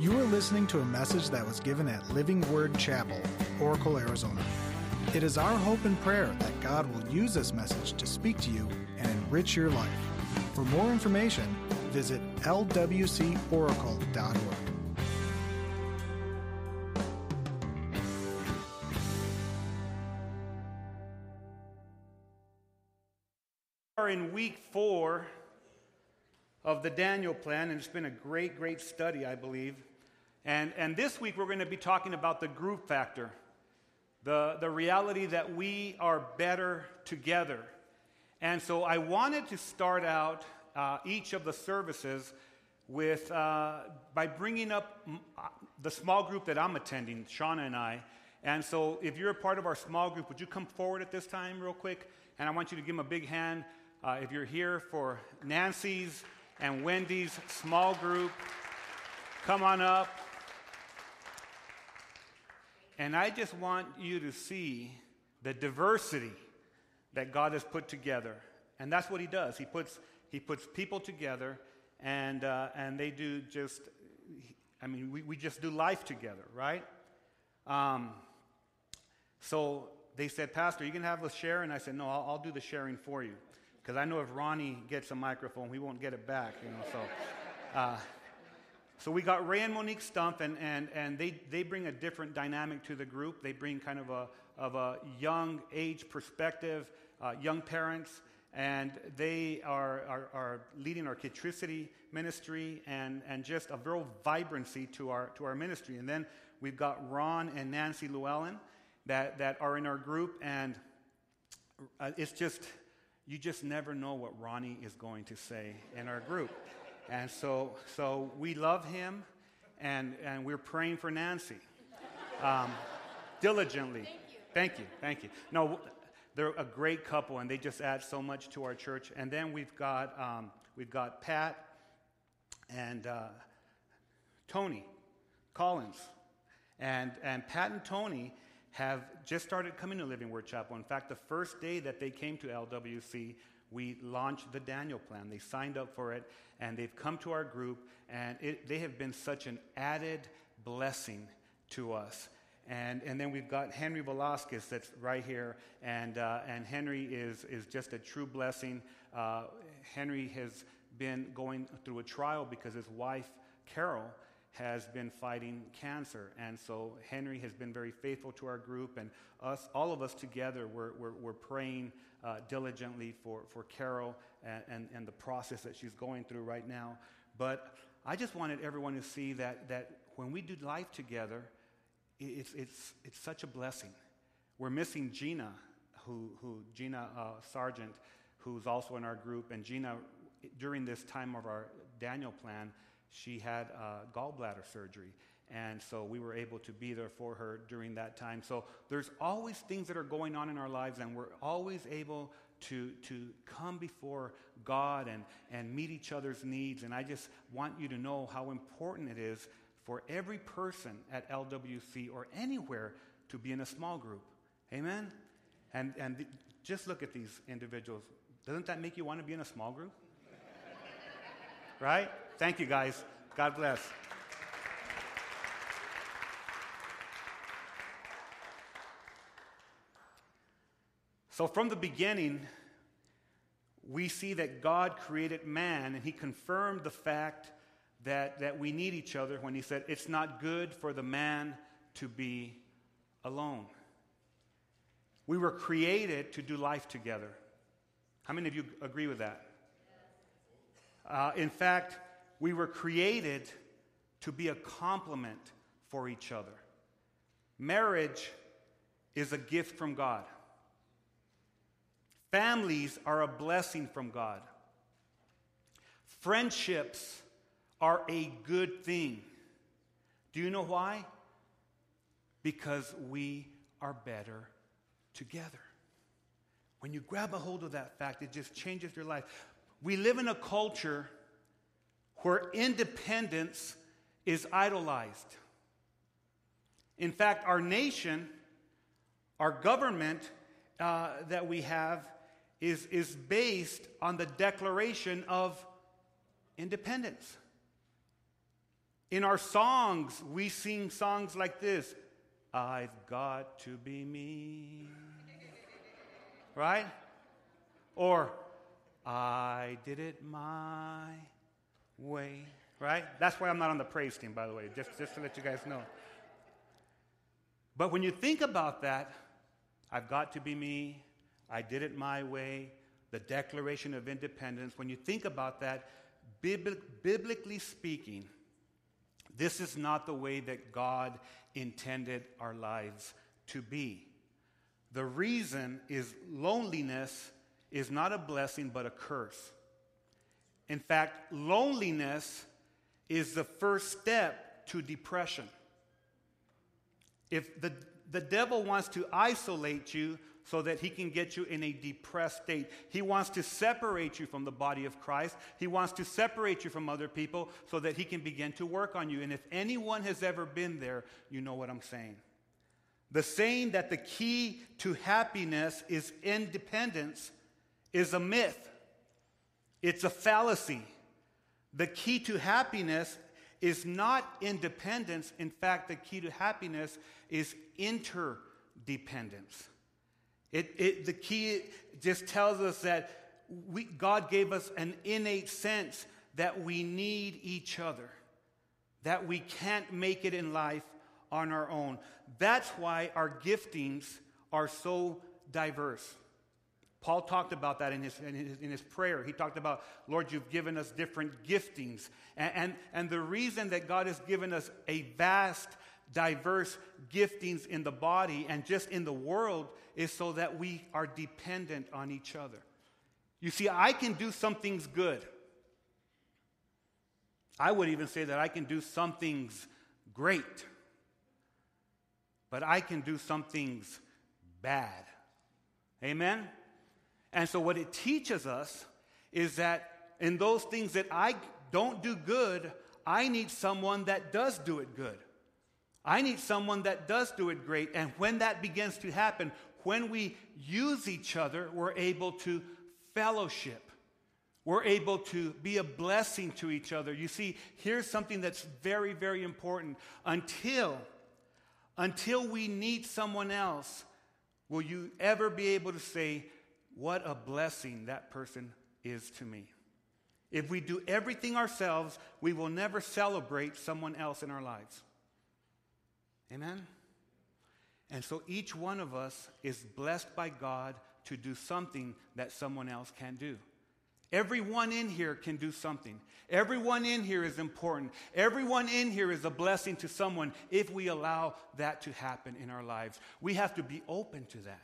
You are listening to a message that was given at Living Word Chapel, Oracle, Arizona. It is our hope and prayer that God will use this message to speak to you and enrich your life. For more information, visit lwcoracle.org. We are in week four of the Daniel plan, and it's been a great, great study, I believe. And, and this week we're going to be talking about the group factor, the, the reality that we are better together. And so I wanted to start out uh, each of the services with, uh, by bringing up uh, the small group that I'm attending, Shauna and I. And so if you're a part of our small group, would you come forward at this time, real quick? And I want you to give them a big hand. Uh, if you're here for Nancy's and Wendy's small group, come on up. And I just want you to see the diversity that God has put together. And that's what He does. He puts, he puts people together, and, uh, and they do just, I mean, we, we just do life together, right? Um, so they said, Pastor, you can have us share? And I said, No, I'll, I'll do the sharing for you. Because I know if Ronnie gets a microphone, we won't get it back, you know. So, uh, so we got Ray and Monique Stump, and, and, and they, they bring a different dynamic to the group. They bring kind of a, of a young age perspective, uh, young parents, and they are, are, are leading our Kitricity ministry and, and just a real vibrancy to our, to our ministry. And then we've got Ron and Nancy Llewellyn that, that are in our group, and uh, it's just you just never know what Ronnie is going to say in our group. And so, so we love him, and, and we're praying for Nancy um, diligently. Thank you. Thank you. Thank you. No, they're a great couple, and they just add so much to our church. And then we've got, um, we've got Pat and uh, Tony Collins. And, and Pat and Tony have just started coming to Living Word Chapel. In fact, the first day that they came to LWC, we launched the Daniel Plan. They signed up for it, and they've come to our group, and it, they have been such an added blessing to us. And, and then we've got Henry Velasquez that's right here, and, uh, and Henry is, is just a true blessing. Uh, Henry has been going through a trial because his wife, Carol, has been fighting cancer. And so Henry has been very faithful to our group, and us, all of us together, we're, we're, we're praying uh, diligently for, for Carol and, and, and the process that she's going through right now. But I just wanted everyone to see that, that when we do life together, it's, it's, it's such a blessing. We're missing Gina, who, who Gina uh, Sargent, who's also in our group. And Gina, during this time of our Daniel plan, she had uh, gallbladder surgery. And so we were able to be there for her during that time. So there's always things that are going on in our lives, and we're always able to, to come before God and, and meet each other's needs. And I just want you to know how important it is for every person at LWC or anywhere to be in a small group. Amen? And, and th- just look at these individuals. Doesn't that make you want to be in a small group? right? Thank you, guys. God bless. So, from the beginning, we see that God created man and he confirmed the fact that, that we need each other when he said, It's not good for the man to be alone. We were created to do life together. How many of you agree with that? Uh, in fact, we were created to be a complement for each other. Marriage is a gift from God. Families are a blessing from God. Friendships are a good thing. Do you know why? Because we are better together. When you grab a hold of that fact, it just changes your life. We live in a culture where independence is idolized. In fact, our nation, our government uh, that we have, is, is based on the Declaration of Independence. In our songs, we sing songs like this I've got to be me. Right? Or, I did it my way. Right? That's why I'm not on the praise team, by the way, just, just to let you guys know. But when you think about that, I've got to be me, I did it my way, the Declaration of Independence, when you think about that, biblically speaking, this is not the way that God intended our lives to be. The reason is loneliness is not a blessing but a curse. In fact, loneliness is the first step to depression. If the, the devil wants to isolate you so that he can get you in a depressed state, he wants to separate you from the body of Christ. He wants to separate you from other people so that he can begin to work on you. And if anyone has ever been there, you know what I'm saying. The saying that the key to happiness is independence is a myth, it's a fallacy. The key to happiness is not independence. In fact, the key to happiness is interdependence. It, it, the key just tells us that we, God gave us an innate sense that we need each other, that we can't make it in life on our own. That's why our giftings are so diverse. Paul talked about that in his, in his, in his, prayer. He talked about, Lord, you've given us different giftings. And, and, and the reason that God has given us a vast, diverse giftings in the body and just in the world is so that we are dependent on each other. You see, I can do some things good. I would even say that I can do some things great. But I can do some things bad. Amen? And so, what it teaches us is that in those things that I don't do good, I need someone that does do it good. I need someone that does do it great. And when that begins to happen, when we use each other, we're able to fellowship. We're able to be a blessing to each other. You see, here's something that's very, very important. Until, until we need someone else, will you ever be able to say, what a blessing that person is to me. If we do everything ourselves, we will never celebrate someone else in our lives. Amen? And so each one of us is blessed by God to do something that someone else can't do. Everyone in here can do something. Everyone in here is important. Everyone in here is a blessing to someone if we allow that to happen in our lives. We have to be open to that.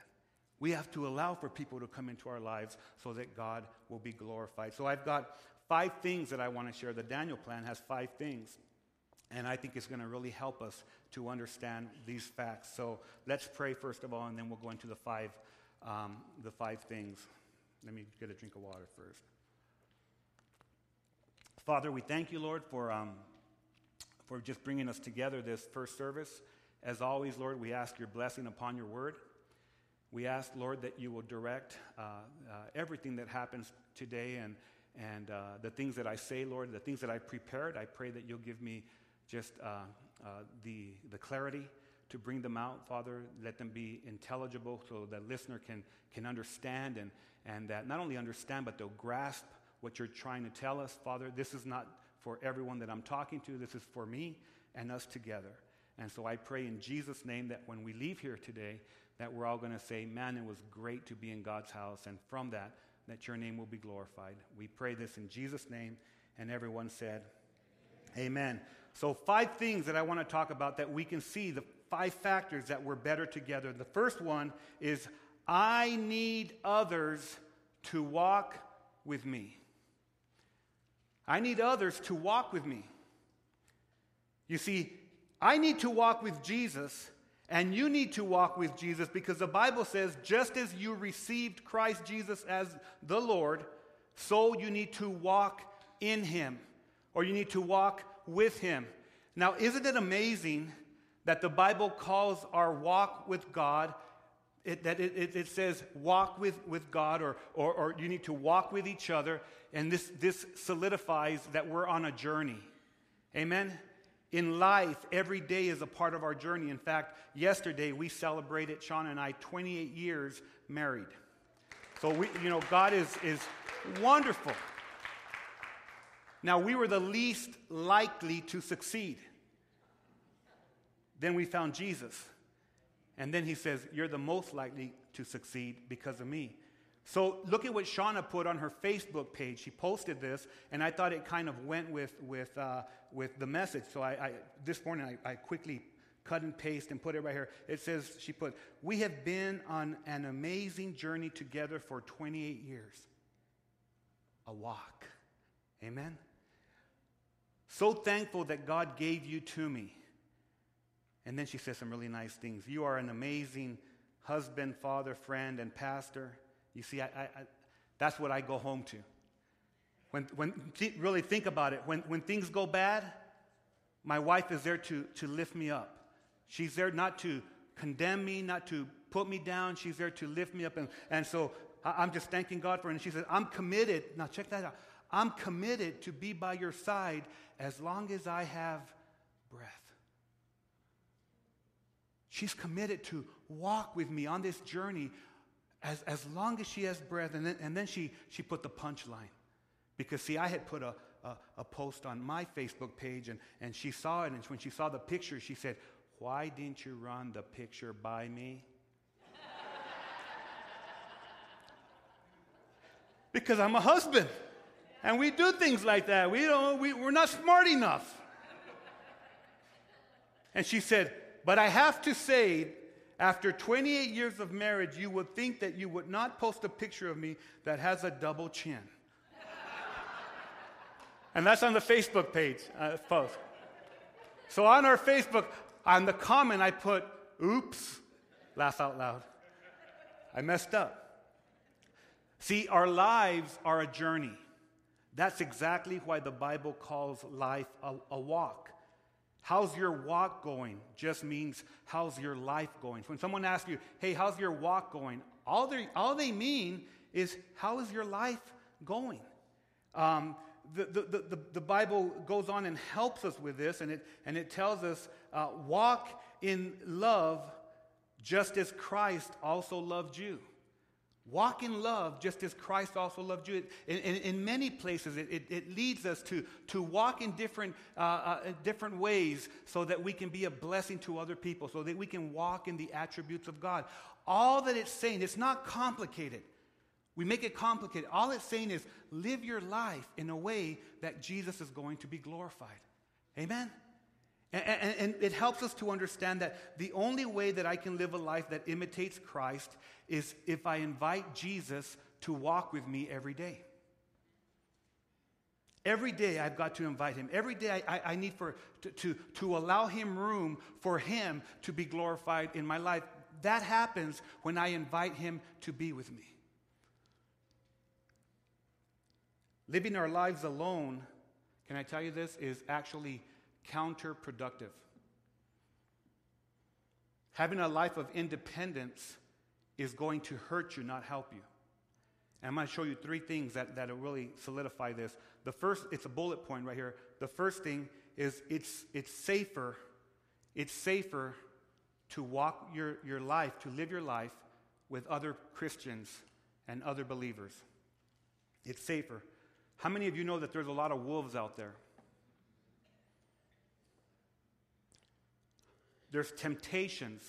We have to allow for people to come into our lives so that God will be glorified. So I've got five things that I want to share. The Daniel plan has five things. And I think it's going to really help us to understand these facts. So let's pray first of all, and then we'll go into the five, um, the five things. Let me get a drink of water first. Father, we thank you, Lord, for, um, for just bringing us together this first service. As always, Lord, we ask your blessing upon your word. We ask, Lord, that you will direct uh, uh, everything that happens today and, and uh, the things that I say, Lord, the things that I prepared. I pray that you'll give me just uh, uh, the, the clarity to bring them out, Father. Let them be intelligible so that listener can, can understand and, and that not only understand, but they'll grasp what you're trying to tell us. Father, this is not for everyone that I'm talking to, this is for me and us together. And so I pray in Jesus' name that when we leave here today, that we're all going to say, Man, it was great to be in God's house. And from that, that your name will be glorified. We pray this in Jesus' name. And everyone said, Amen. So, five things that I want to talk about that we can see, the five factors that we're better together. The first one is I need others to walk with me. I need others to walk with me. You see, I need to walk with Jesus and you need to walk with Jesus because the Bible says, just as you received Christ Jesus as the Lord, so you need to walk in him or you need to walk with him. Now, isn't it amazing that the Bible calls our walk with God, it, that it, it, it, says walk with, with God or, or, or you need to walk with each other, and this, this solidifies that we're on a journey. Amen? In life, every day is a part of our journey. In fact, yesterday we celebrated, Shauna and I, 28 years married. So we, you know, God is, is wonderful. Now, we were the least likely to succeed. Then we found Jesus. And then he says, You're the most likely to succeed because of me. So look at what Shauna put on her Facebook page. She posted this, and I thought it kind of went with, with, uh, with the message. So I, I this morning I, I quickly cut and paste and put it right here. It says, she put, We have been on an amazing journey together for 28 years. A walk. Amen? So thankful that God gave you to me. And then she says some really nice things. You are an amazing husband, father, friend, and pastor. You see, I, I, I, that's what I go home to. When, when th- really think about it, when, when things go bad, my wife is there to, to lift me up. She's there not to condemn me, not to put me down. She's there to lift me up. And, and so I'm just thanking God for it. And she says, I'm committed. Now, check that out. I'm committed to be by your side as long as I have breath. She's committed to walk with me on this journey as, as long as she has breath. And then, and then she, she put the punchline. Because, see, I had put a, a, a, post on my Facebook page, and, and she saw it. And when she saw the picture, she said, Why didn't you run the picture by me? because I'm a husband. And we do things like that. We don't, we, we're not smart enough. And she said, But I have to say, after 28 years of marriage, you would think that you would not post a picture of me that has a double chin. and that's on the Facebook page uh, post. So on our Facebook, on the comment, I put, oops, laugh out loud. I messed up. See, our lives are a journey. That's exactly why the Bible calls life a, a walk. How's your walk going? Just means, how's your life going? When someone asks you, hey, how's your walk going? All, all they mean is, how is your life going? Um, the, the, the, the, Bible goes on and helps us with this, and it, and it tells us, uh, walk in love just as Christ also loved you. Walk in love just as Christ also loved you. In, in, in many places, it, it, it, leads us to, to walk in different, uh, uh, different ways so that we can be a blessing to other people, so that we can walk in the attributes of God. All that it's saying, it's not complicated. We make it complicated. All it's saying is live your life in a way that Jesus is going to be glorified. Amen? And, it helps us to understand that the only way that I can live a life that imitates Christ is if I invite Jesus to walk with me every day. Every day I've got to invite him. Every day I, I, I need for, to, to, to allow him room for him to be glorified in my life. That happens when I invite him to be with me. Living our lives alone, can I tell you this, is actually counterproductive. Having a life of independence is going to hurt you, not help you. And I'm going to show you three things that, that really solidify this. The first, it's a bullet point right here. The first thing is it's, it's safer, it's safer to walk your, your life, to live your life with other Christians and other believers. It's safer. How many of you know that there's a lot of wolves out there? There's temptations.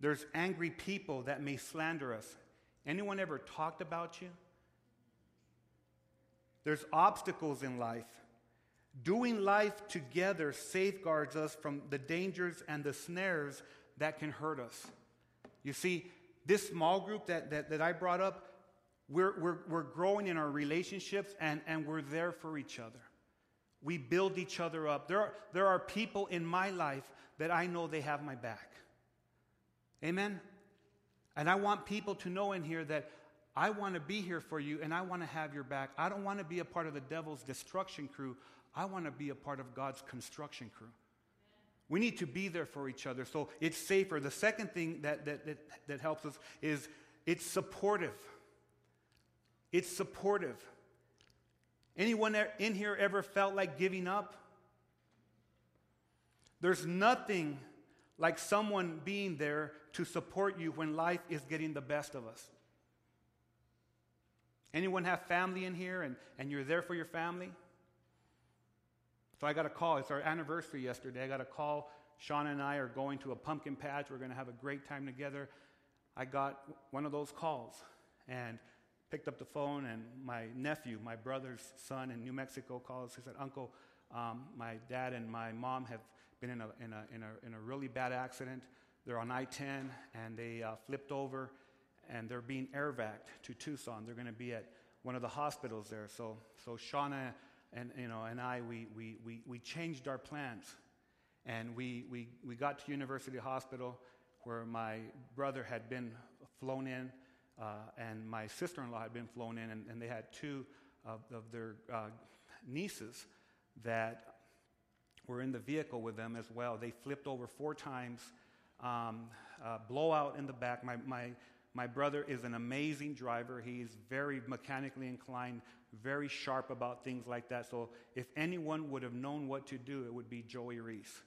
There's angry people that may slander us. Anyone ever talked about you? There's obstacles in life. Doing life together safeguards us from the dangers and the snares that can hurt us. You see, this small group that, that, that I brought up, we're, we're, we're growing in our relationships and, and we're there for each other. We build each other up. There are, there are people in my life that I know they have my back. Amen? And I want people to know in here that I want to be here for you and I want to have your back. I don't want to be a part of the devil's destruction crew. I want to be a part of God's construction crew. We need to be there for each other so it's safer. The second thing that, that, that, that helps us is it's supportive. It's supportive. Anyone in here ever felt like giving up? There's nothing like someone being there to support you when life is getting the best of us. Anyone have family in here and, and you're there for your family? So I got a call. It's our anniversary yesterday. I got a call. Shauna and I are going to a pumpkin patch. We're going to have a great time together. I got one of those calls and picked up the phone, and my nephew, my brother's son in New Mexico, calls. He said, Uncle, um, my dad and my mom have been in a, in a, in a, in a really bad accident. They're on I 10 and they uh, flipped over and they're being air vac to Tucson. They're going to be at one of the hospitals there. So, so Shauna and, you know, and I, we, we, we, we changed our plans. And we, we, we got to University Hospital where my brother had been flown in uh, and my sister in law had been flown in, and, and they had two of, of their uh, nieces that were in the vehicle with them as well. They flipped over four times, um, uh, blowout in the back. My, my, my brother is an amazing driver. He's very mechanically inclined, very sharp about things like that. So if anyone would have known what to do, it would be Joey Reese.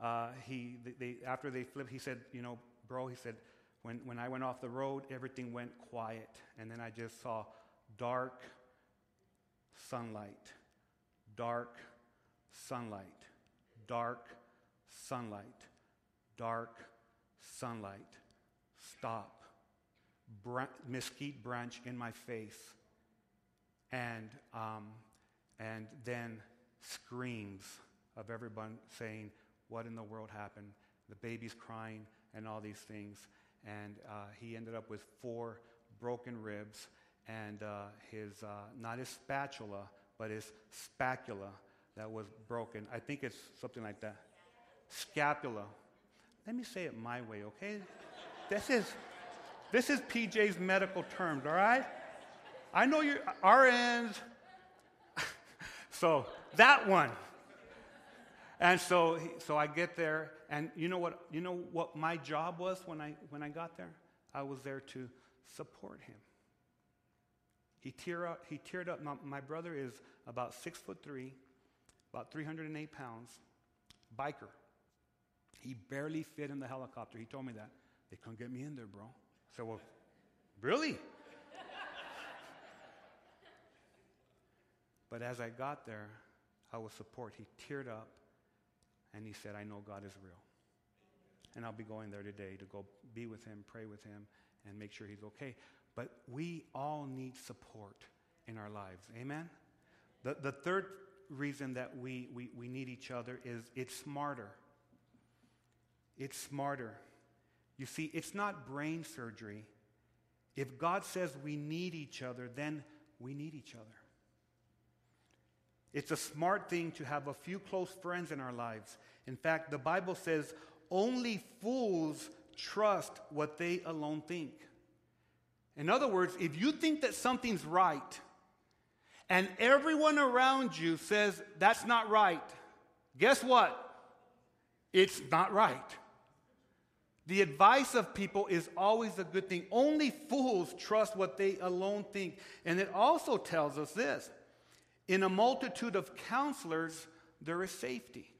Uh, he, they, after they flipped, he said, you know, bro, he said, when, when I went off the road, everything went quiet. And then I just saw dark sunlight, dark sunlight, dark sunlight, dark sunlight. Stop. Bra- mesquite branch in my face. And, um, and then screams of everyone saying, What in the world happened? The baby's crying and all these things and uh, he ended up with four broken ribs and uh, his, uh, not his spatula, but his spacula that was broken. I think it's something like that. Scapula. Let me say it my way, okay? This is, this is PJ's medical terms, all right? I know you're RNs. so that one. And so, so I get there, and you know what? You know what my job was when I when I got there? I was there to support him. He tear up. He teared up. My, my brother is about six foot three, about 308 pounds, biker. He barely fit in the helicopter. He told me that. They couldn't get me in there, bro. Said, well, really? but as I got there, I was support. He teared up and he said, I know God is real. And I'll be going there today to go be with him, pray with him, and make sure he's okay. But we all need support in our lives. Amen? The, the third reason that we, we, we need each other is it's smarter. It's smarter. You see, it's not brain surgery. If God says we need each other, then we need each other. It's a smart thing to have a few close friends in our lives. In fact, the Bible says only fools trust what they alone think. In other words, if you think that something's right and everyone around you says that's not right, guess what? It's not right. The advice of people is always a good thing. Only fools trust what they alone think. And it also tells us this in a multitude of counselors, there is safety.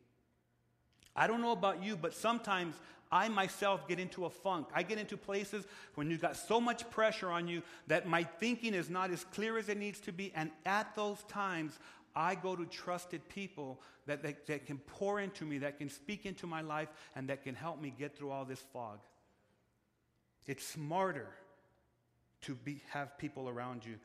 I don't know about you, but sometimes I myself get into a funk. I get into places when you've got so much pressure on you that my thinking is not as clear as it needs to be. And at those times, I go to trusted people that, that, that can pour into me, that can speak into my life, and that can help me get through all this fog. It's smarter to be, have people around you.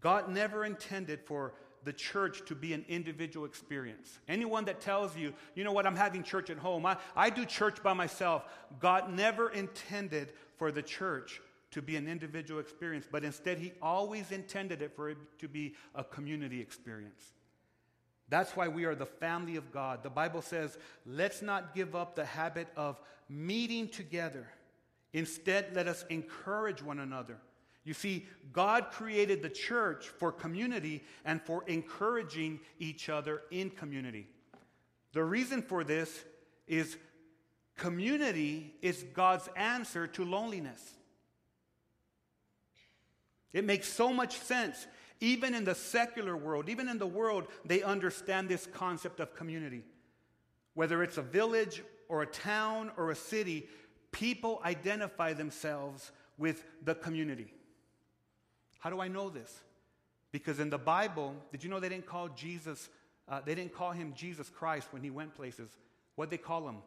God never intended for the church to be an individual experience. Anyone that tells you, you know what, I'm having church at home, I, I do church by myself, God never intended for the church to be an individual experience, but instead, He always intended it for it to be a community experience. That's why we are the family of God. The Bible says, let's not give up the habit of meeting together. Instead, let us encourage one another you see, God created the church for community and for encouraging each other in community. The reason for this is community is God's answer to loneliness. It makes so much sense. Even in the secular world, even in the world, they understand this concept of community. Whether it's a village or a town or a city, people identify themselves with the community. How do I know this? Because in the Bible, did you know they didn't call Jesus, uh, they didn't call him Jesus Christ when he went places? What they call him?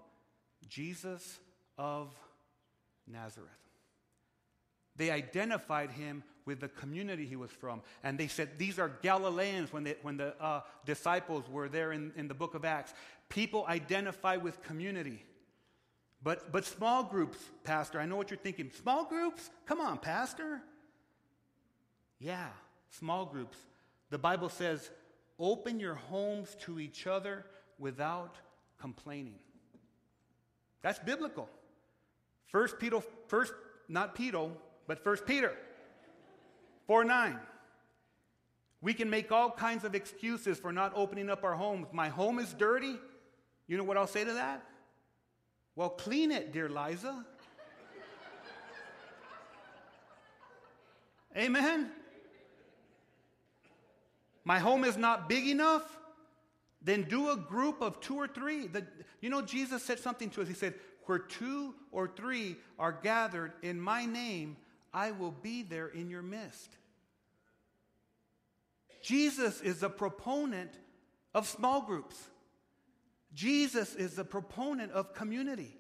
Jesus of Nazareth. They identified him with the community he was from. And they said, These are Galileans when, they, when the uh, disciples were there in, in the book of Acts. People identify with community. But, but small groups, Pastor, I know what you're thinking. Small groups? Come on, Pastor. Yeah, small groups. The Bible says, open your homes to each other without complaining. That's biblical. First Peter, first, not Peter, but First Peter 4 9. We can make all kinds of excuses for not opening up our homes. My home is dirty. You know what I'll say to that? Well, clean it, dear Liza. Amen. My home is not big enough. Then do a group of two or three. The, you know, Jesus said something to us. He said, Where two or three are gathered in my name, I will be there in your midst. Jesus is a proponent of small groups. Jesus is a proponent of community.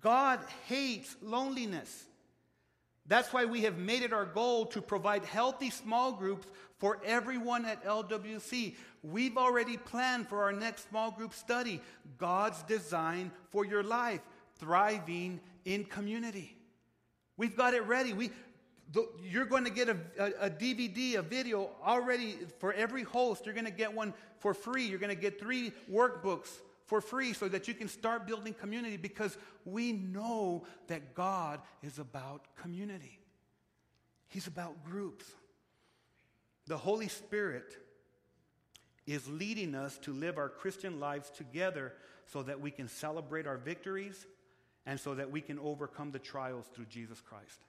God hates loneliness. That's why we have made it our goal to provide healthy small groups for everyone at LWC. We've already planned for our next small group study God's design for your life, thriving in community. We've got it ready. We, the, you're going to get a, a, a, DVD, a video already for every host. You're going to get one for free. You're going to get three workbooks for free so that you can start building community because we know that God is about community. He's about groups. The Holy Spirit is leading us to live our Christian lives together so that we can celebrate our victories and so that we can overcome the trials through Jesus Christ.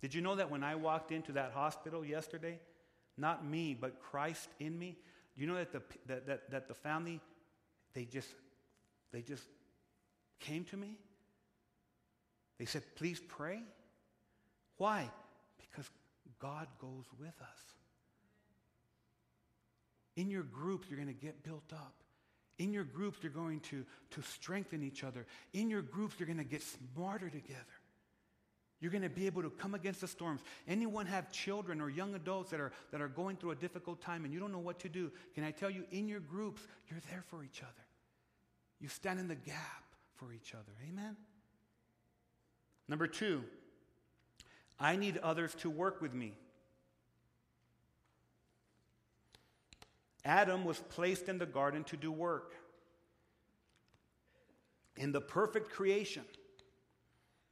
Did you know that when I walked into that hospital yesterday, not me, but Christ in me, you know that the, that, that, that the family, they just, they just came to me? They said, please pray. Why? Because God goes with us. In your group, you're going to get built up. In your groups, you're going to, to strengthen each other. In your groups, you're going to get smarter together. You're going to be able to come against the storms. Anyone have children or young adults that are, that are going through a difficult time and you don't know what to do? Can I tell you, in your groups, you're there for each other. You stand in the gap for each other. Amen? Number two, I need others to work with me. Adam was placed in the garden to do work. In the perfect creation,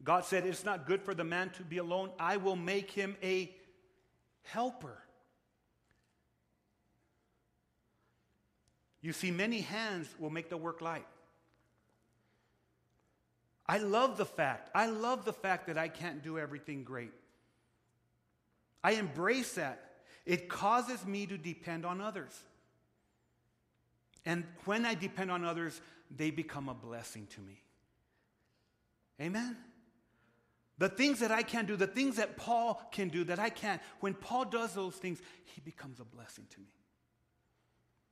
God said, It's not good for the man to be alone. I will make him a helper. You see, many hands will make the work light. I love the fact, I love the fact that I can't do everything great. I embrace that. It causes me to depend on others. And when I depend on others, they become a blessing to me. Amen? The things that I can't do, the things that Paul can do that I can't, when Paul does those things, he becomes a blessing to me.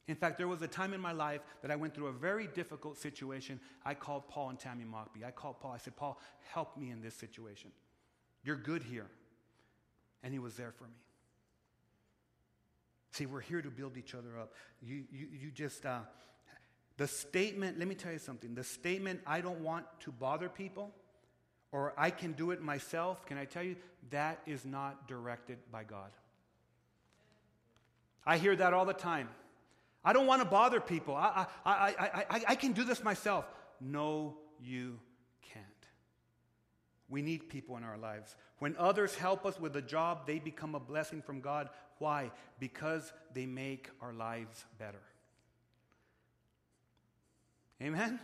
In fact, there was a time in my life that I went through a very difficult situation. I called Paul and Tammy Mockby. I called Paul. I said, Paul, help me in this situation. You're good here. And he was there for me. See, we're here to build each other up. You, you, you just, uh, the statement, let me tell you something. The statement, I don't want to bother people, or I can do it myself, can I tell you, that is not directed by God. I hear that all the time. I don't want to bother people. I, I, I, I, I can do this myself. No, you can't. We need people in our lives. When others help us with a job, they become a blessing from God. Why? Because they make our lives better. Amen?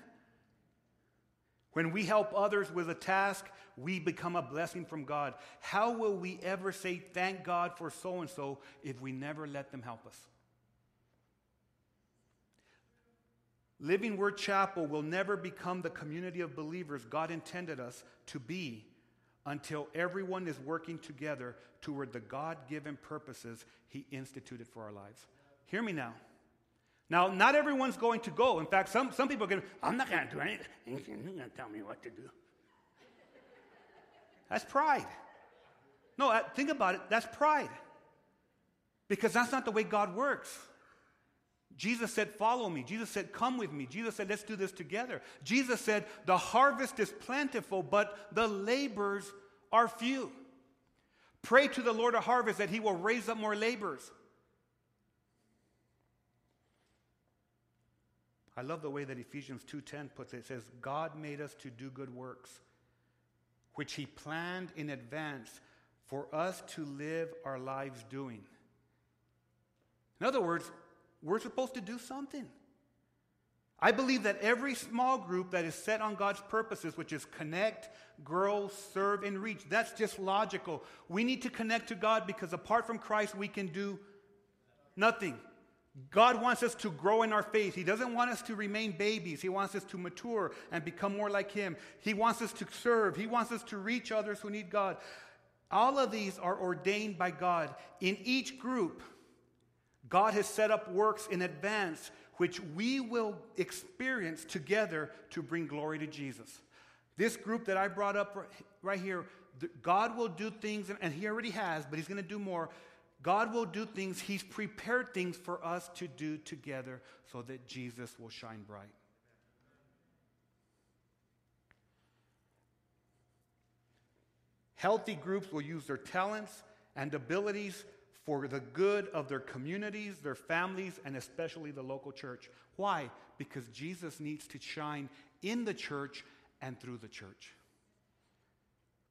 When we help others with a task, we become a blessing from God. How will we ever say thank God for so and so if we never let them help us? Living Word Chapel will never become the community of believers God intended us to be until everyone is working together toward the God given purposes He instituted for our lives. Hear me now. Now, not everyone's going to go. In fact, some, some people are going to, I'm not going to do anything. You're going to tell me what to do. That's pride. No, uh, think about it. That's pride. Because that's not the way God works. Jesus said, Follow me. Jesus said, Come with me. Jesus said, Let's do this together. Jesus said, The harvest is plentiful, but the labors are few. Pray to the Lord of harvest that he will raise up more laborers. I love the way that Ephesians 2:10 puts it. It says, "God made us to do good works, which he planned in advance for us to live our lives doing." In other words, we're supposed to do something. I believe that every small group that is set on God's purposes, which is connect, grow, serve, and reach, that's just logical. We need to connect to God because apart from Christ, we can do nothing. God wants us to grow in our faith. He doesn't want us to remain babies. He wants us to mature and become more like Him. He wants us to serve. He wants us to reach others who need God. All of these are ordained by God. In each group, God has set up works in advance which we will experience together to bring glory to Jesus. This group that I brought up right here, God will do things, and He already has, but He's going to do more God will do things, He's prepared things for us to do together so that Jesus will shine bright. Healthy groups will use their talents and abilities for the good of their communities, their families, and especially the local church. Why? Because Jesus needs to shine in the church and through the church.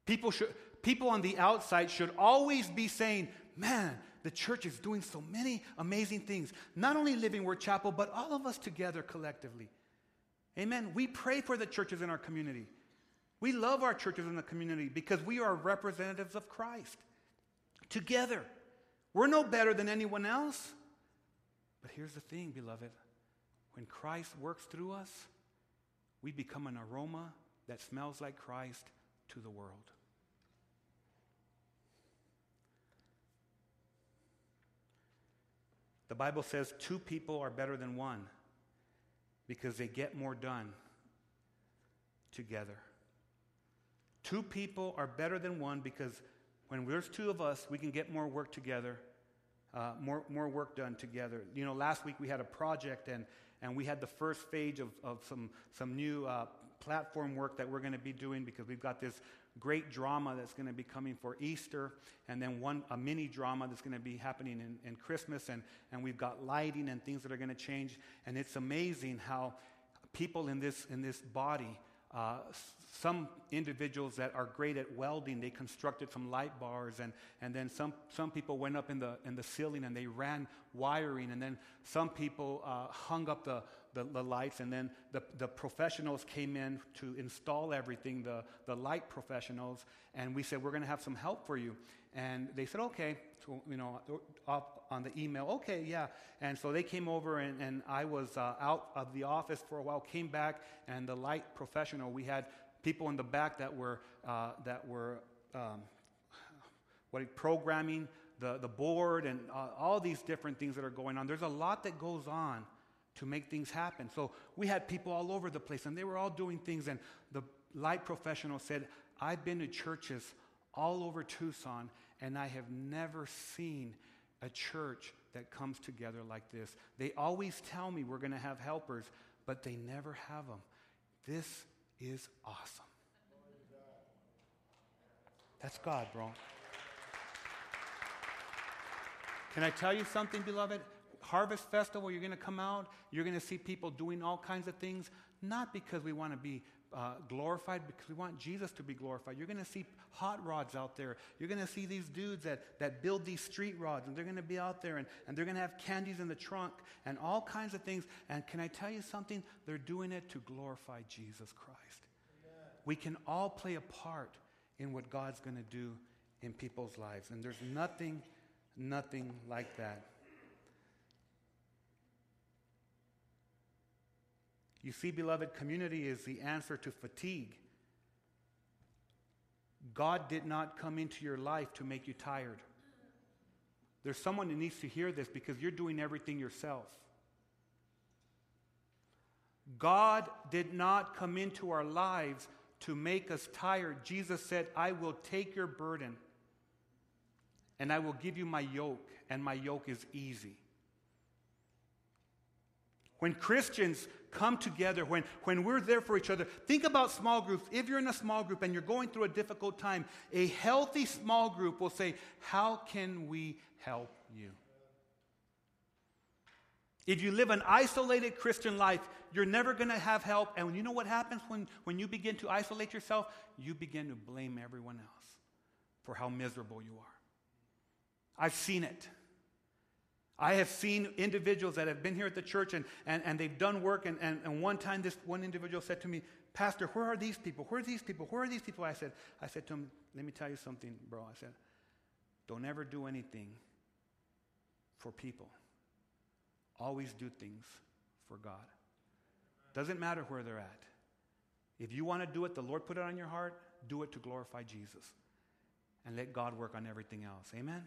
People, should, people on the outside should always be saying, man, the church is doing so many amazing things. Not only Living Word Chapel, but all of us together collectively. Amen. We pray for the churches in our community. We love our churches in the community because we are representatives of Christ. Together. We're no better than anyone else. But here's the thing, beloved. When Christ works through us, we become an aroma that smells like Christ to the world. The Bible says two people are better than one because they get more done together. Two people are better than one because when there's two of us, we can get more work together, uh, more, more work done together. You know, last week we had a project and, and we had the first phase of, of some, some new uh, platform work that we're going to be doing because we've got this great drama that's going to be coming for Easter, and then one a mini drama that's going to be happening in, in Christmas, and, and we've got lighting and things that are going to change. And it's amazing how people in this in this body uh, some individuals that are great at welding, they constructed some light bars, and, and then some, some people went up in the, in the ceiling and they ran wiring, and then some people uh, hung up the, the, the, lights, and then the, the professionals came in to install everything, the, the light professionals, and we said, We're going to have some help for you. And they said, Okay, so, you know, on the email, okay, yeah. And so they came over, and, and I was uh, out of the office for a while, came back, and the light professional, we had people in the back that were, uh, that were um, what, programming the, the board and uh, all these different things that are going on. There's a lot that goes on to make things happen. So we had people all over the place, and they were all doing things. And the light professional said, I've been to churches all over Tucson, and I have never seen a church that comes together like this. They always tell me we're going to have helpers, but they never have them. This is awesome. That's God, bro. Can I tell you something, beloved? Harvest Festival, you're going to come out, you're going to see people doing all kinds of things, not because we want to be uh, glorified because we want Jesus to be glorified. You're going to see hot rods out there. You're going to see these dudes that, that build these street rods, and they're going to be out there, and, and they're going to have candies in the trunk and all kinds of things. And can I tell you something? They're doing it to glorify Jesus Christ. Amen. We can all play a part in what God's going to do in people's lives, and there's nothing, nothing like that. You see, beloved, community is the answer to fatigue. God did not come into your life to make you tired. There's someone that needs to hear this because you're doing everything yourself. God did not come into our lives to make us tired. Jesus said, I will take your burden and I will give you my yoke, and my yoke is easy. When Christians come together, when, when we're there for each other, think about small groups. If you're in a small group and you're going through a difficult time, a healthy small group will say, How can we help you? If you live an isolated Christian life, you're never going to have help. And you know what happens when, when you begin to isolate yourself? You begin to blame everyone else for how miserable you are. I've seen it. I have seen individuals that have been here at the church and, and, and they've done work. And, and, and one time, this one individual said to me, Pastor, where are these people? Where are these people? Where are these people? I said, I said to him, Let me tell you something, bro. I said, Don't ever do anything for people. Always do things for God. Doesn't matter where they're at. If you want to do it, the Lord put it on your heart, do it to glorify Jesus. And let God work on everything else. Amen?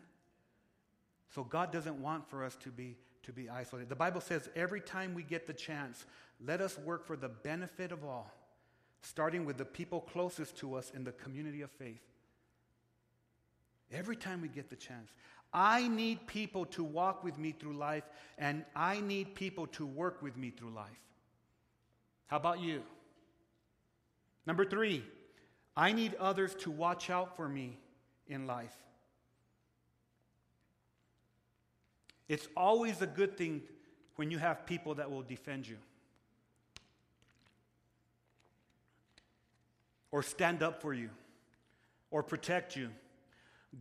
So God doesn't want for us to be to be isolated. The Bible says every time we get the chance, let us work for the benefit of all, starting with the people closest to us in the community of faith. Every time we get the chance. I need people to walk with me through life, and I need people to work with me through life. How about you? Number three, I need others to watch out for me in life. It's always a good thing when you have people that will defend you or stand up for you or protect you.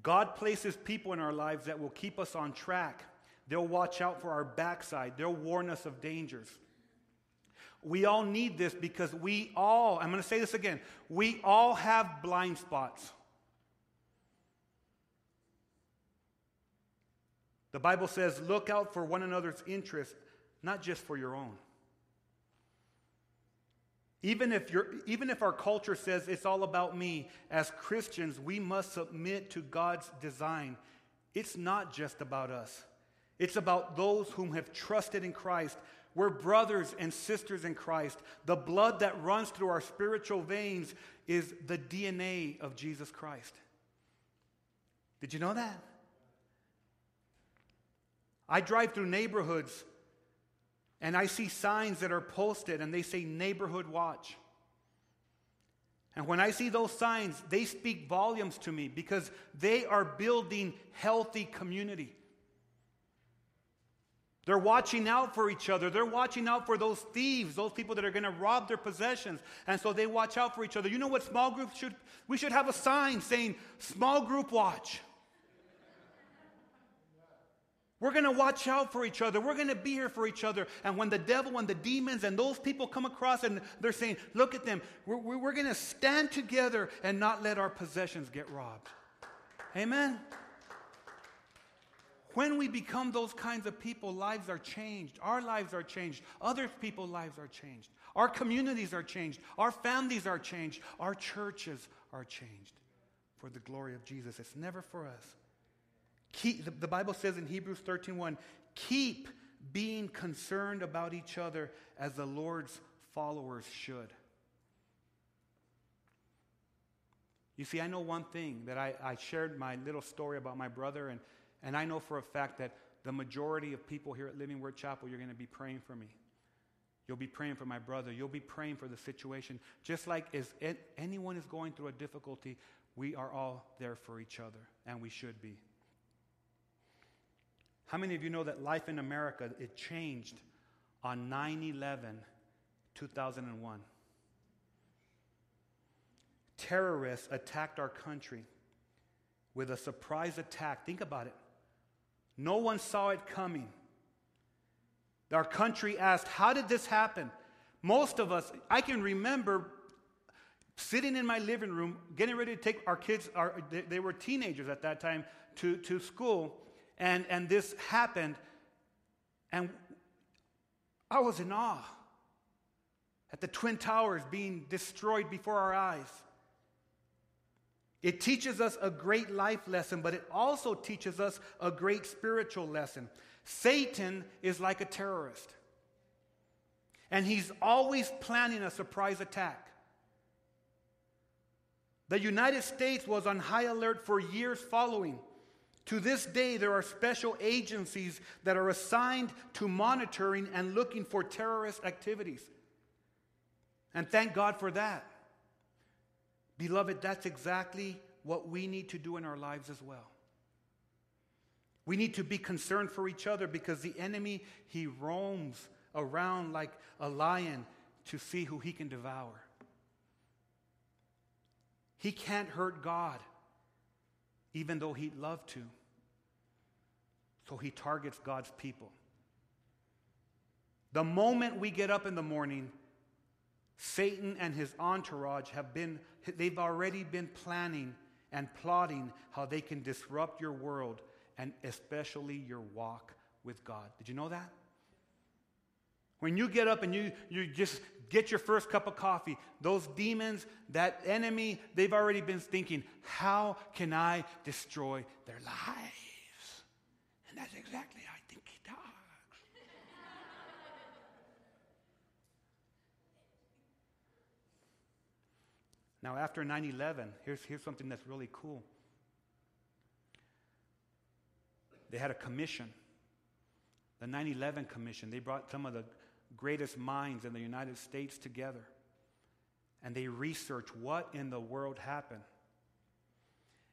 God places people in our lives that will keep us on track. They'll watch out for our backside, they'll warn us of dangers. We all need this because we all, I'm going to say this again, we all have blind spots. The Bible says, look out for one another's interest, not just for your own. Even if, you're, even if our culture says it's all about me, as Christians, we must submit to God's design. It's not just about us, it's about those whom have trusted in Christ. We're brothers and sisters in Christ. The blood that runs through our spiritual veins is the DNA of Jesus Christ. Did you know that? I drive through neighborhoods and I see signs that are posted and they say neighborhood watch. And when I see those signs, they speak volumes to me because they are building healthy community. They're watching out for each other. They're watching out for those thieves, those people that are going to rob their possessions. And so they watch out for each other. You know what small groups should? We should have a sign saying, small group watch. We're going to watch out for each other. We're going to be here for each other. And when the devil and the demons and those people come across and they're saying, look at them, we're, we're going to stand together and not let our possessions get robbed. Amen? When we become those kinds of people, lives are changed. Our lives are changed. Other people's lives are changed. Our communities are changed. Our families are changed. Our churches are changed for the glory of Jesus. It's never for us. Keep, the, the Bible says in Hebrews 13:1, keep being concerned about each other as the Lord's followers should. You see, I know one thing that I, I shared my little story about my brother, and, and I know for a fact that the majority of people here at Living Word Chapel, you're going to be praying for me. You'll be praying for my brother. You'll be praying for the situation. Just like if anyone is going through a difficulty, we are all there for each other, and we should be. How many of you know that life in America, it changed on 9 11, 2001? Terrorists attacked our country with a surprise attack. Think about it. No one saw it coming. Our country asked, How did this happen? Most of us, I can remember sitting in my living room, getting ready to take our kids, our, they, they were teenagers at that time, to, to school and, and this happened, and I was in awe. at the Twin Towers being destroyed before our eyes. It teaches us a great life lesson, but it also teaches us a great spiritual lesson. Satan is like a terrorist, and he's always planning a surprise attack. The United States was on high alert for years following. To this day, there are special agencies that are assigned to monitoring and looking for terrorist activities. And thank God for that. Beloved, that's exactly what we need to do in our lives as well. We need to be concerned for each other because the enemy, he roams around like a lion to see who he can devour. He can't hurt God, even though he'd love to. So he targets God's people. The moment we get up in the morning, Satan and his entourage have been, they've already been planning and plotting how they can disrupt your world and especially your walk with God. Did you know that? When you get up and you, you just get your first cup of coffee, those demons, that enemy, they've already been thinking, how can I destroy their lives? And that's exactly how I think he talks. now, after 9 11, here's, here's something that's really cool. They had a commission, the 9 11 Commission. They brought some of the greatest minds in the United States together. And they researched what in the world happened.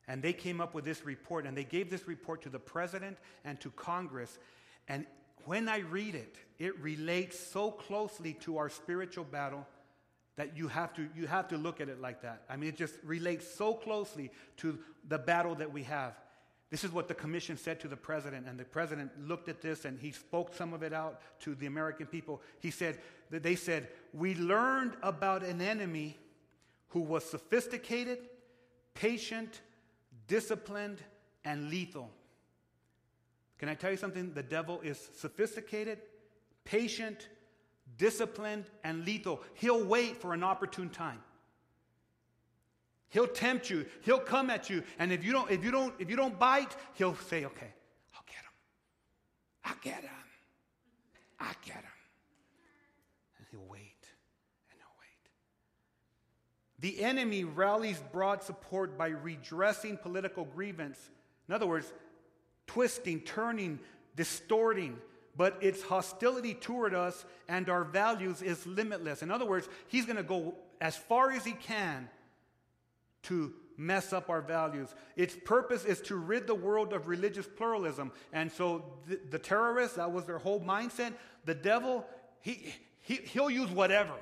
And they came up with this report, and they gave this report to the president and to Congress. And when I read it, it relates so closely to our spiritual battle that you have to, you have to look at it like that. I mean, it just relates so closely to the battle that we have. This is what the commission said to the president, and the president looked at this and he spoke some of it out to the American people. He said that they said, We learned about an enemy who was sophisticated, patient, disciplined, and lethal. Can I tell you something? The devil is sophisticated, patient, disciplined, and lethal. He'll wait for an opportune time. He'll tempt you. He'll come at you. And if you don't, if you don't, if you don't bite, he'll say, okay, I'll get him. I'll get him. I'll get him. And he'll wait. And he'll wait. The enemy rallies broad support by redressing political grievance. In other words, twisting, turning, distorting. But its hostility toward us and our values is limitless. In other words, he's going to go as far as he can to mess up our values. Its purpose is to rid the world of religious pluralism. And so the, the terrorists, that was their whole mindset. The devil, he, he, he'll use whatever.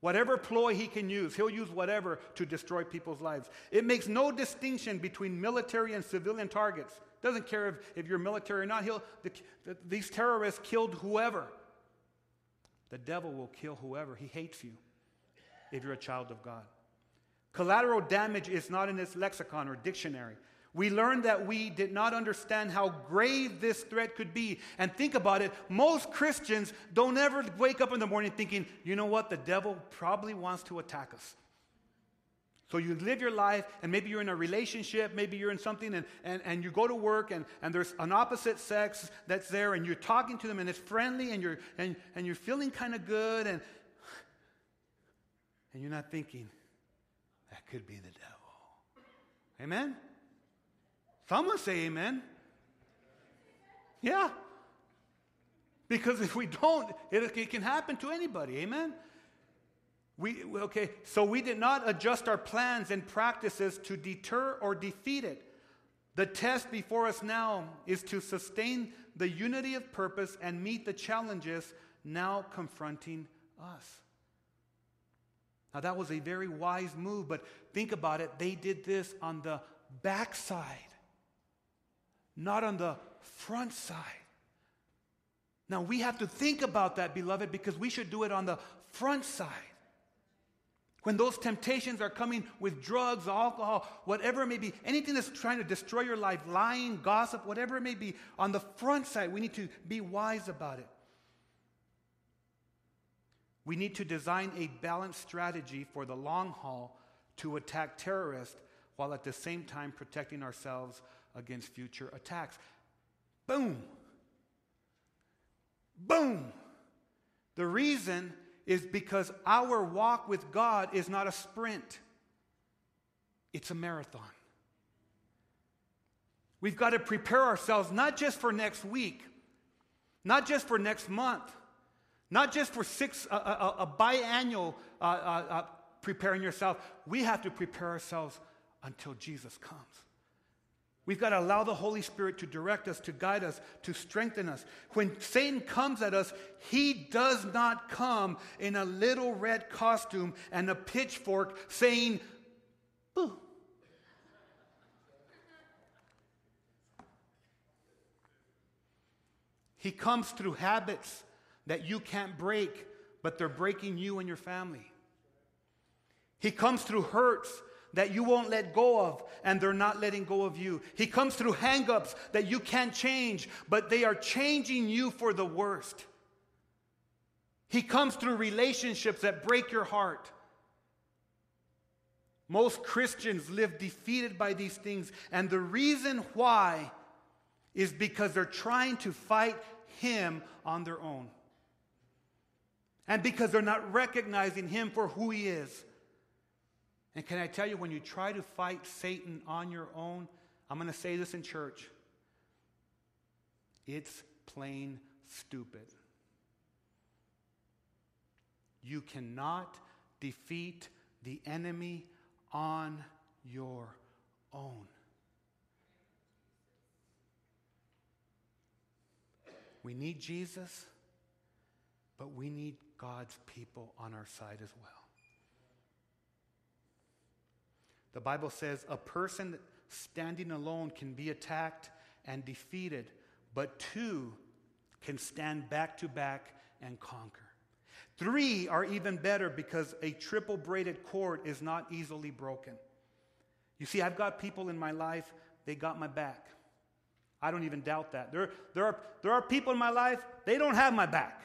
Whatever ploy he can use, he'll use whatever to destroy people's lives. It makes no distinction between military and civilian targets. Doesn't care if, if you're military or not. He'll, the, the, these terrorists killed whoever. The devil will kill whoever. He hates you if you're a child of God. Collateral damage is not in its lexicon or dictionary. We learned that we did not understand how grave this threat could be. And think about it most Christians don't ever wake up in the morning thinking, you know what, the devil probably wants to attack us. So you live your life, and maybe you're in a relationship, maybe you're in something, and, and, and you go to work, and, and there's an opposite sex that's there, and you're talking to them, and it's friendly, and you're, and, and you're feeling kind of good, and, and you're not thinking, could be the devil. Amen? Someone say amen. Yeah. Because if we don't, it, it can happen to anybody. Amen? We, okay, so we did not adjust our plans and practices to deter or defeat it. The test before us now is to sustain the unity of purpose and meet the challenges now confronting us. Now, that was a very wise move, but think about it. They did this on the backside, not on the front side. Now, we have to think about that, beloved, because we should do it on the front side. When those temptations are coming with drugs, alcohol, whatever it may be, anything that's trying to destroy your life, lying, gossip, whatever it may be, on the front side, we need to be wise about it. We need to design a balanced strategy for the long haul to attack terrorists while at the same time protecting ourselves against future attacks. Boom. Boom. The reason is because our walk with God is not a sprint, it's a marathon. We've got to prepare ourselves not just for next week, not just for next month, not just for six, a, a, a biannual uh, uh, uh, preparing yourself. We have to prepare ourselves until Jesus comes. We've got to allow the Holy Spirit to direct us, to guide us, to strengthen us. When Satan comes at us, he does not come in a little red costume and a pitchfork saying, Boo. He comes through habits that you can't break, but they're breaking you and your family. He comes through hurts that you won't let go of, and they're not letting go of you. He comes through hangups that you can't change, but they are changing you for the worst. He comes through relationships that break your heart. Most Christians live defeated by these things, and the reason why is because they're trying to fight Him on their own. And because they're not recognizing Him for who He is. And can I tell you, when you try to fight Satan on your own, I'm going to say this in church it's plain stupid. You cannot defeat the enemy on your own. We need Jesus, but we need God's people on our side as well. The Bible says a person standing alone can be attacked and defeated, but two can stand back to back and conquer. Three are even better because a triple braided cord is not easily broken. You see, I've got people in my life, they got my back. I don't even doubt that. There, there, are, there are people in my life, they don't have my back.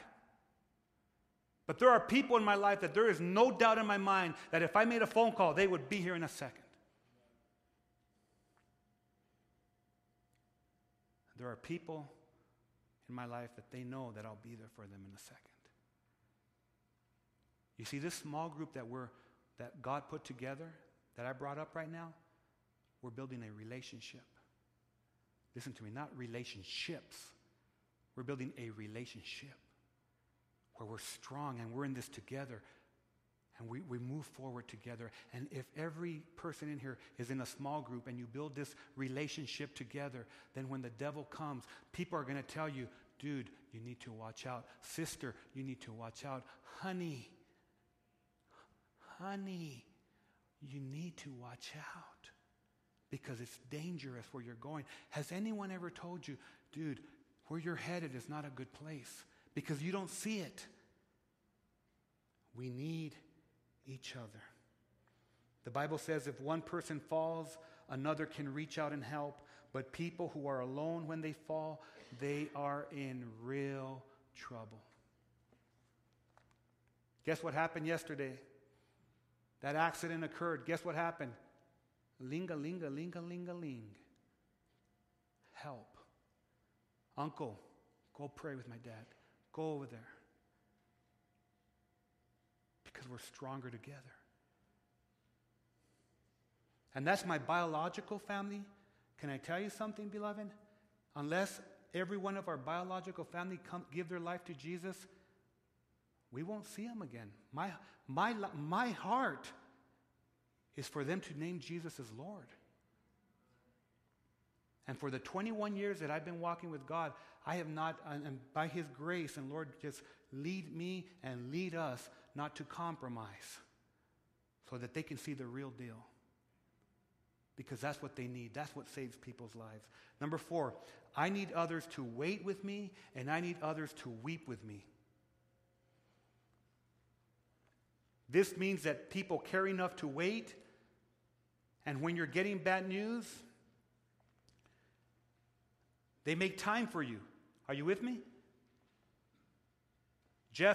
But there are people in my life that there is no doubt in my mind that if I made a phone call, they would be here in a second. There are people in my life that they know that I'll be there for them in a second. You see, this small group that we're that God put together, that I brought up right now, we're building a relationship. Listen to me, not relationships. We're building a relationship where we're strong and we're in this together and we, we move forward together. And if every person in here is in a small group and you build this relationship together, then when the devil comes, people are going to tell you, dude, you need to watch out. Sister, you need to watch out. Honey, honey, you need to watch out because it's dangerous where you're going. Has anyone ever told you, dude, where you're headed is not a good place because you don't see it? We need each other. The Bible says if one person falls, another can reach out and help, but people who are alone when they fall, they are in real trouble. Guess what happened yesterday? That accident occurred. Guess what happened? Linga, linga, linga, linga, ling. Help. Uncle, go pray with my dad. Go over there because we're stronger together. And that's my biological family. Can I tell you something, beloved? Unless every one of our biological family come, give their life to Jesus, we won't see them again. My, my, my heart is for them to name Jesus as Lord. And for the 21 years that I've been walking with God, I have not, and by His grace, and Lord, just lead me and lead us not to compromise so that they can see the real deal. Because that's what they need. That's what saves people's lives. Number four, I need others to wait with me, and I need others to weep with me. This means that people care enough to wait, and when you're getting bad news, they make time for you. Are you with me? Jeff